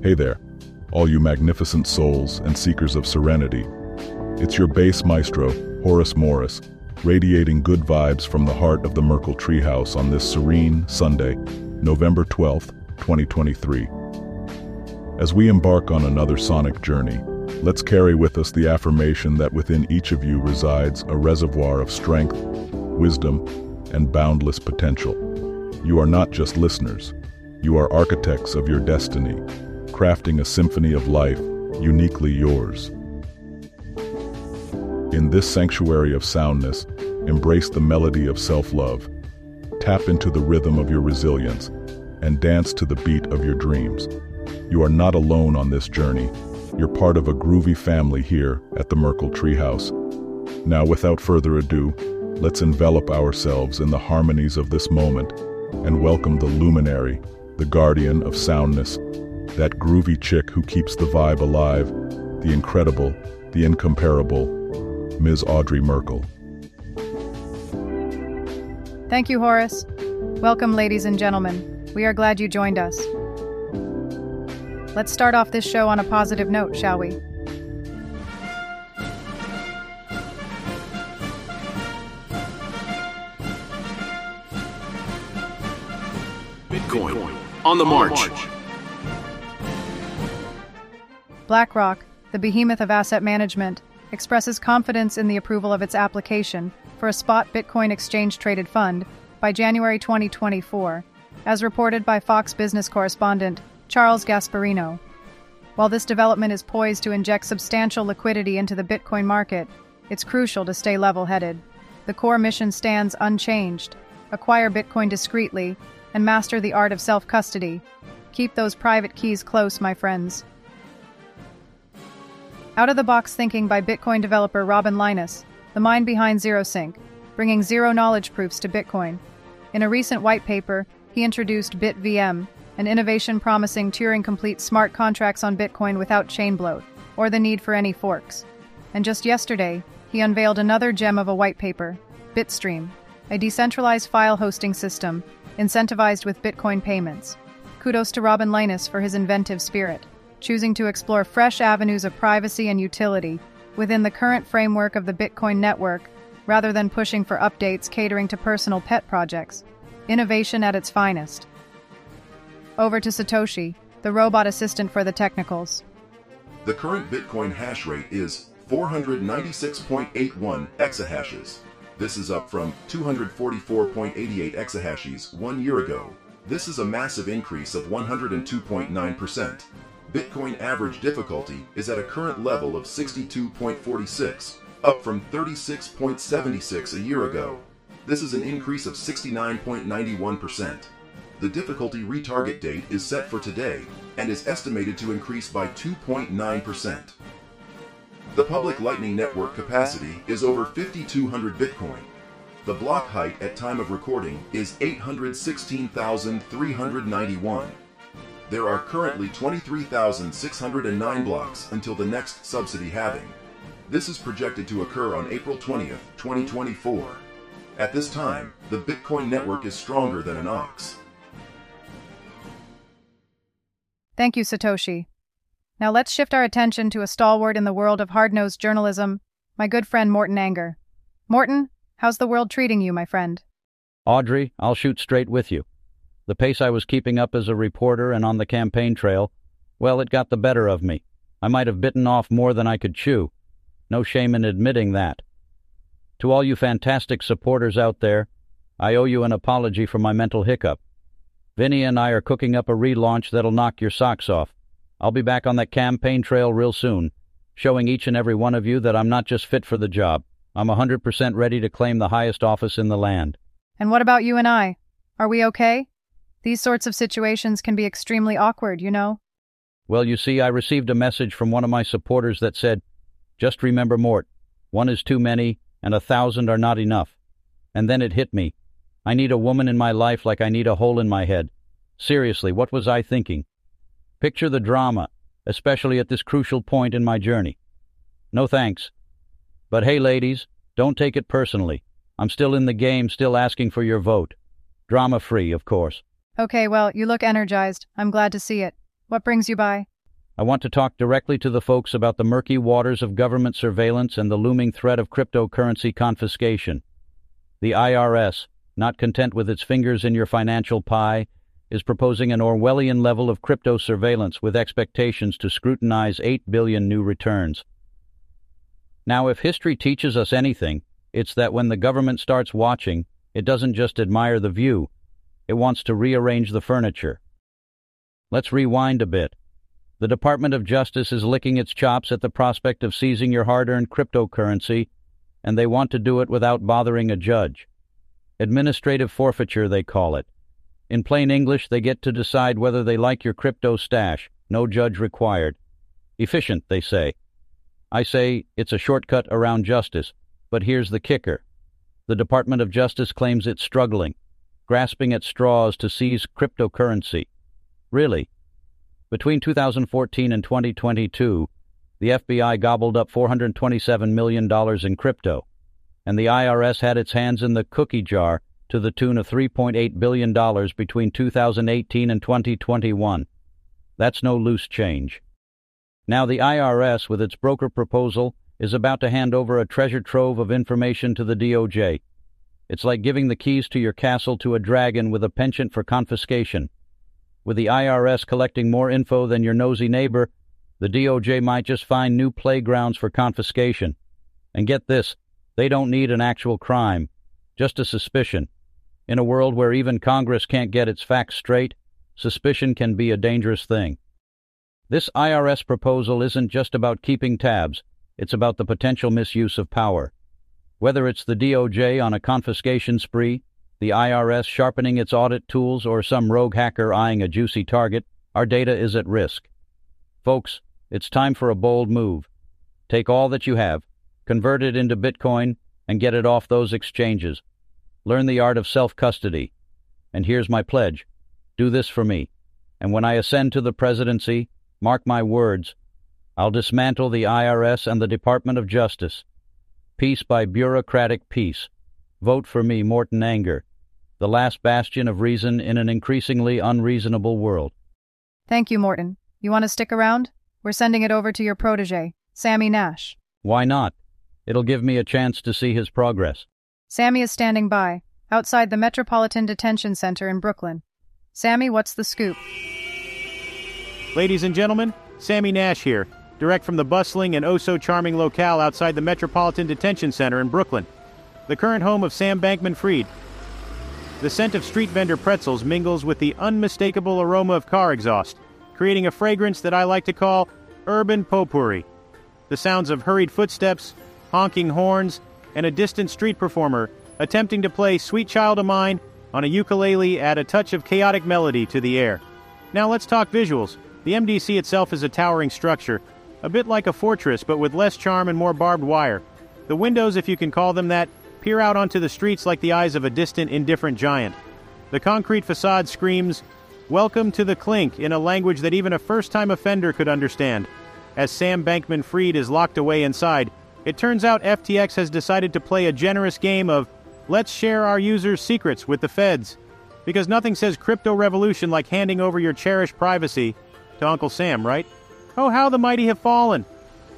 Hey there, all you magnificent souls and seekers of serenity. It's your bass maestro, Horace Morris, radiating good vibes from the heart of the Merkle Treehouse on this serene Sunday, November 12th, 2023. As we embark on another sonic journey, let's carry with us the affirmation that within each of you resides a reservoir of strength, wisdom, and boundless potential. You are not just listeners, you are architects of your destiny, crafting a symphony of life uniquely yours. In this sanctuary of soundness, embrace the melody of self-love, tap into the rhythm of your resilience, and dance to the beat of your dreams. You are not alone on this journey. You're part of a groovy family here at the Merkle Treehouse. Now, without further ado, let's envelop ourselves in the harmonies of this moment and welcome the luminary, the guardian of soundness, that groovy chick who keeps the vibe alive, the incredible, the incomparable, Ms. Audrey Merkle. Thank you, Horace. Welcome, ladies and gentlemen. We are glad you joined us. Let's start off this show on a positive note, shall we? Bitcoin on the march. BlackRock, the behemoth of asset management, expresses confidence in the approval of its application for a spot Bitcoin exchange traded fund by January 2024, as reported by Fox business correspondent Charles Gasparino. While this development is poised to inject substantial liquidity into the Bitcoin market, it's crucial to stay level headed. The core mission stands unchanged acquire Bitcoin discreetly and master the art of self custody. Keep those private keys close, my friends. Out of the box thinking by Bitcoin developer Robin Linus, the mind behind ZeroSync, bringing zero knowledge proofs to Bitcoin. In a recent white paper, he introduced BitVM, an innovation promising Turing complete smart contracts on Bitcoin without chain bloat or the need for any forks. And just yesterday, he unveiled another gem of a white paper, Bitstream, a decentralized file hosting system incentivized with Bitcoin payments. Kudos to Robin Linus for his inventive spirit, choosing to explore fresh avenues of privacy and utility within the current framework of the Bitcoin network rather than pushing for updates catering to personal pet projects. Innovation at its finest. Over to Satoshi, the robot assistant for the technicals. The current Bitcoin hash rate is 496.81 exahashes. This is up from 244.88 exahashes one year ago. This is a massive increase of 102.9%. Bitcoin average difficulty is at a current level of 62.46, up from 36.76 a year ago. This is an increase of 69.91%. The difficulty retarget date is set for today and is estimated to increase by 2.9%. The public Lightning Network capacity is over 5,200 Bitcoin. The block height at time of recording is 816,391. There are currently 23,609 blocks until the next subsidy halving. This is projected to occur on April 20th, 2024. At this time, the Bitcoin network is stronger than an ox. Thank you, Satoshi. Now let's shift our attention to a stalwart in the world of hard nosed journalism, my good friend Morton Anger. Morton, how's the world treating you, my friend? Audrey, I'll shoot straight with you. The pace I was keeping up as a reporter and on the campaign trail, well, it got the better of me. I might have bitten off more than I could chew. No shame in admitting that. To all you fantastic supporters out there, I owe you an apology for my mental hiccup. Vinny and I are cooking up a relaunch that'll knock your socks off. I'll be back on that campaign trail real soon, showing each and every one of you that I'm not just fit for the job. I'm a 100% ready to claim the highest office in the land. And what about you and I? Are we okay? These sorts of situations can be extremely awkward, you know? Well, you see, I received a message from one of my supporters that said, Just remember, Mort, one is too many, and a thousand are not enough. And then it hit me. I need a woman in my life like I need a hole in my head. Seriously, what was I thinking? Picture the drama, especially at this crucial point in my journey. No thanks. But hey, ladies, don't take it personally. I'm still in the game, still asking for your vote. Drama free, of course. Okay, well, you look energized. I'm glad to see it. What brings you by? I want to talk directly to the folks about the murky waters of government surveillance and the looming threat of cryptocurrency confiscation. The IRS, not content with its fingers in your financial pie, is proposing an Orwellian level of crypto surveillance with expectations to scrutinize 8 billion new returns. Now, if history teaches us anything, it's that when the government starts watching, it doesn't just admire the view, it wants to rearrange the furniture. Let's rewind a bit. The Department of Justice is licking its chops at the prospect of seizing your hard earned cryptocurrency, and they want to do it without bothering a judge. Administrative forfeiture, they call it. In plain English, they get to decide whether they like your crypto stash, no judge required. Efficient, they say. I say it's a shortcut around justice, but here's the kicker. The Department of Justice claims it's struggling, grasping at straws to seize cryptocurrency. Really, between 2014 and 2022, the FBI gobbled up $427 million in crypto, and the IRS had its hands in the cookie jar to the tune of $3.8 billion between 2018 and 2021. That's no loose change. Now, the IRS, with its broker proposal, is about to hand over a treasure trove of information to the DOJ. It's like giving the keys to your castle to a dragon with a penchant for confiscation. With the IRS collecting more info than your nosy neighbor, the DOJ might just find new playgrounds for confiscation. And get this, they don't need an actual crime, just a suspicion. In a world where even Congress can't get its facts straight, suspicion can be a dangerous thing. This IRS proposal isn't just about keeping tabs, it's about the potential misuse of power. Whether it's the DOJ on a confiscation spree, the IRS sharpening its audit tools, or some rogue hacker eyeing a juicy target, our data is at risk. Folks, it's time for a bold move. Take all that you have, convert it into Bitcoin, and get it off those exchanges. Learn the art of self custody. And here's my pledge do this for me. And when I ascend to the presidency, mark my words, I'll dismantle the IRS and the Department of Justice. Piece by bureaucratic piece. Vote for me, Morton Anger the last bastion of reason in an increasingly unreasonable world. Thank you, Morton. You want to stick around? We're sending it over to your protege, Sammy Nash. Why not? It'll give me a chance to see his progress. Sammy is standing by, outside the Metropolitan Detention Center in Brooklyn. Sammy, what's the scoop? Ladies and gentlemen, Sammy Nash here, direct from the bustling and oh so charming locale outside the Metropolitan Detention Center in Brooklyn, the current home of Sam Bankman Fried, the scent of street vendor pretzels mingles with the unmistakable aroma of car exhaust, creating a fragrance that I like to call urban potpourri. The sounds of hurried footsteps, honking horns, and a distant street performer attempting to play Sweet Child of Mine on a ukulele add a touch of chaotic melody to the air. Now let's talk visuals. The MDC itself is a towering structure, a bit like a fortress but with less charm and more barbed wire. The windows, if you can call them that, peer out onto the streets like the eyes of a distant, indifferent giant. The concrete facade screams, Welcome to the clink in a language that even a first time offender could understand. As Sam Bankman Fried is locked away inside, it turns out FTX has decided to play a generous game of let's share our users' secrets with the feds. Because nothing says crypto revolution like handing over your cherished privacy to Uncle Sam, right? Oh, how the mighty have fallen!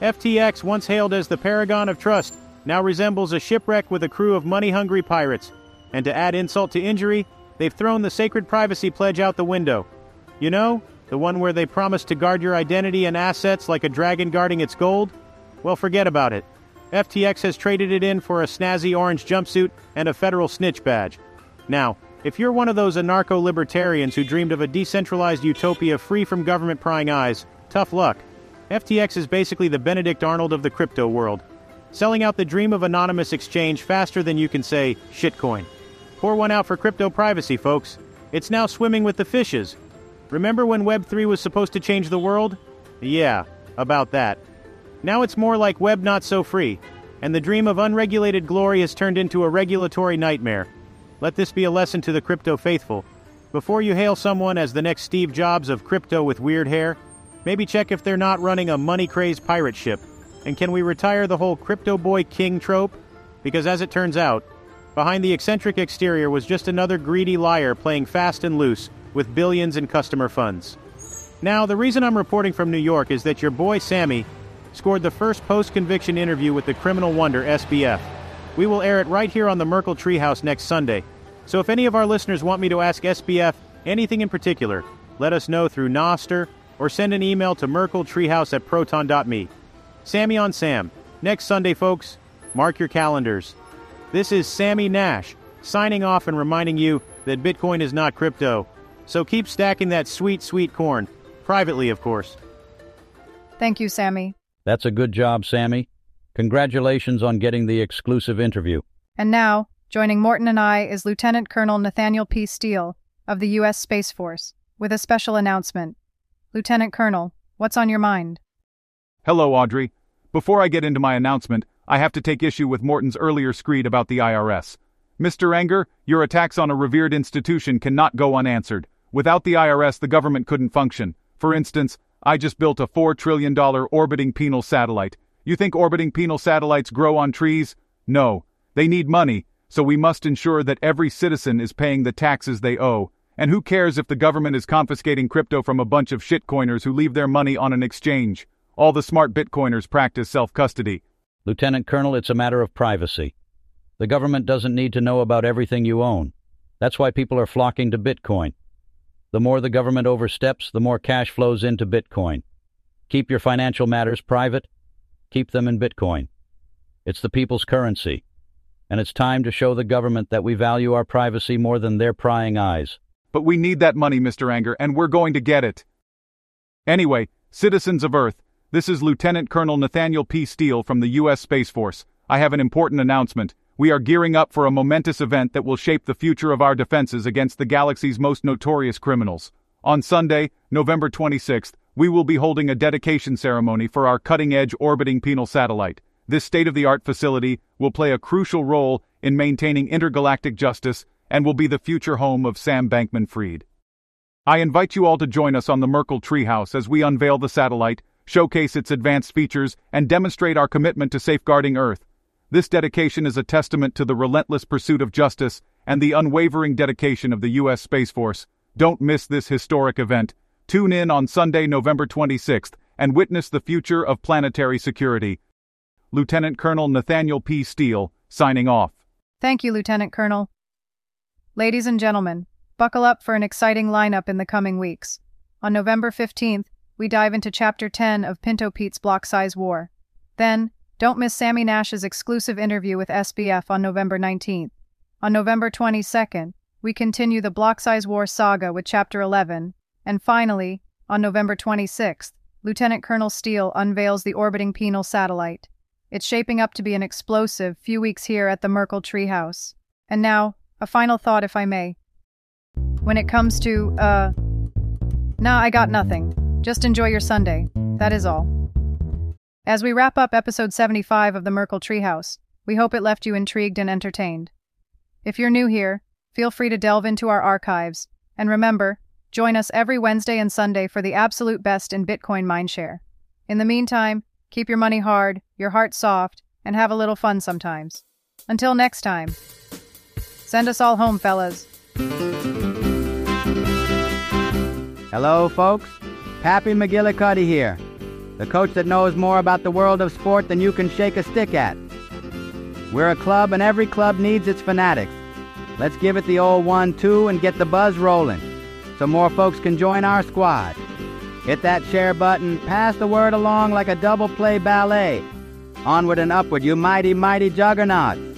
FTX, once hailed as the paragon of trust, now resembles a shipwreck with a crew of money hungry pirates. And to add insult to injury, they've thrown the sacred privacy pledge out the window. You know, the one where they promised to guard your identity and assets like a dragon guarding its gold? Well, forget about it. FTX has traded it in for a snazzy orange jumpsuit and a federal snitch badge. Now, if you're one of those anarcho libertarians who dreamed of a decentralized utopia free from government prying eyes, tough luck. FTX is basically the Benedict Arnold of the crypto world selling out the dream of anonymous exchange faster than you can say shitcoin. Pour one out for crypto privacy, folks. It's now swimming with the fishes. Remember when Web3 was supposed to change the world? Yeah, about that. Now it's more like Web not so free, and the dream of unregulated glory has turned into a regulatory nightmare. Let this be a lesson to the crypto faithful. Before you hail someone as the next Steve Jobs of crypto with weird hair, maybe check if they're not running a money crazed pirate ship. And can we retire the whole Crypto Boy King trope? Because as it turns out, behind the eccentric exterior was just another greedy liar playing fast and loose with billions in customer funds. Now, the reason I'm reporting from New York is that your boy Sammy scored the first post conviction interview with the criminal wonder SBF. We will air it right here on the Merkle Treehouse next Sunday. So if any of our listeners want me to ask SBF anything in particular, let us know through Nostr or send an email to merkletreehouse at proton.me. Sammy on Sam. Next Sunday, folks. Mark your calendars. This is Sammy Nash, signing off and reminding you that Bitcoin is not crypto. So keep stacking that sweet, sweet corn. Privately, of course. Thank you, Sammy. That's a good job, Sammy. Congratulations on getting the exclusive interview. And now, joining Morton and I is Lieutenant Colonel Nathaniel P. Steele of the U.S. Space Force with a special announcement. Lieutenant Colonel, what's on your mind? Hello, Audrey. Before I get into my announcement, I have to take issue with Morton's earlier screed about the IRS. Mr. Anger, your attacks on a revered institution cannot go unanswered. Without the IRS, the government couldn't function. For instance, I just built a $4 trillion orbiting penal satellite. You think orbiting penal satellites grow on trees? No. They need money, so we must ensure that every citizen is paying the taxes they owe. And who cares if the government is confiscating crypto from a bunch of shitcoiners who leave their money on an exchange? All the smart Bitcoiners practice self custody. Lieutenant Colonel, it's a matter of privacy. The government doesn't need to know about everything you own. That's why people are flocking to Bitcoin. The more the government oversteps, the more cash flows into Bitcoin. Keep your financial matters private. Keep them in Bitcoin. It's the people's currency. And it's time to show the government that we value our privacy more than their prying eyes. But we need that money, Mr. Anger, and we're going to get it. Anyway, citizens of Earth, this is Lieutenant Colonel Nathaniel P. Steele from the U.S. Space Force. I have an important announcement. We are gearing up for a momentous event that will shape the future of our defenses against the galaxy's most notorious criminals. On Sunday, November 26th, we will be holding a dedication ceremony for our cutting-edge orbiting penal satellite. This state-of-the-art facility will play a crucial role in maintaining intergalactic justice and will be the future home of Sam Bankman-Fried. I invite you all to join us on the Merkle Treehouse as we unveil the satellite, showcase its advanced features, and demonstrate our commitment to safeguarding Earth. This dedication is a testament to the relentless pursuit of justice and the unwavering dedication of the U.S. Space Force. Don't miss this historic event. Tune in on Sunday, November 26th, and witness the future of planetary security. Lieutenant Colonel Nathaniel P. Steele, signing off. Thank you, Lieutenant Colonel. Ladies and gentlemen, buckle up for an exciting lineup in the coming weeks. On November 15th, we dive into Chapter 10 of Pinto Pete's Block Size War. Then, don't miss Sammy Nash's exclusive interview with SBF on November 19th. On November 22nd, we continue the Block Size War saga with Chapter 11. And finally, on November 26th, Lieutenant Colonel Steele unveils the orbiting penal satellite. It's shaping up to be an explosive few weeks here at the Merkle Treehouse. And now, a final thought, if I may. When it comes to, uh. Nah, I got nothing. Just enjoy your Sunday. That is all. As we wrap up episode 75 of the Merkle Treehouse, we hope it left you intrigued and entertained. If you're new here, feel free to delve into our archives, and remember, join us every Wednesday and Sunday for the absolute best in Bitcoin mindshare. In the meantime, keep your money hard, your heart soft, and have a little fun sometimes. Until next time, send us all home, fellas. Hello, folks. Pappy McGillicuddy here, the coach that knows more about the world of sport than you can shake a stick at. We're a club, and every club needs its fanatics. Let's give it the old one-two and get the buzz rolling, so more folks can join our squad. Hit that share button, pass the word along like a double play ballet. Onward and upward, you mighty, mighty juggernauts.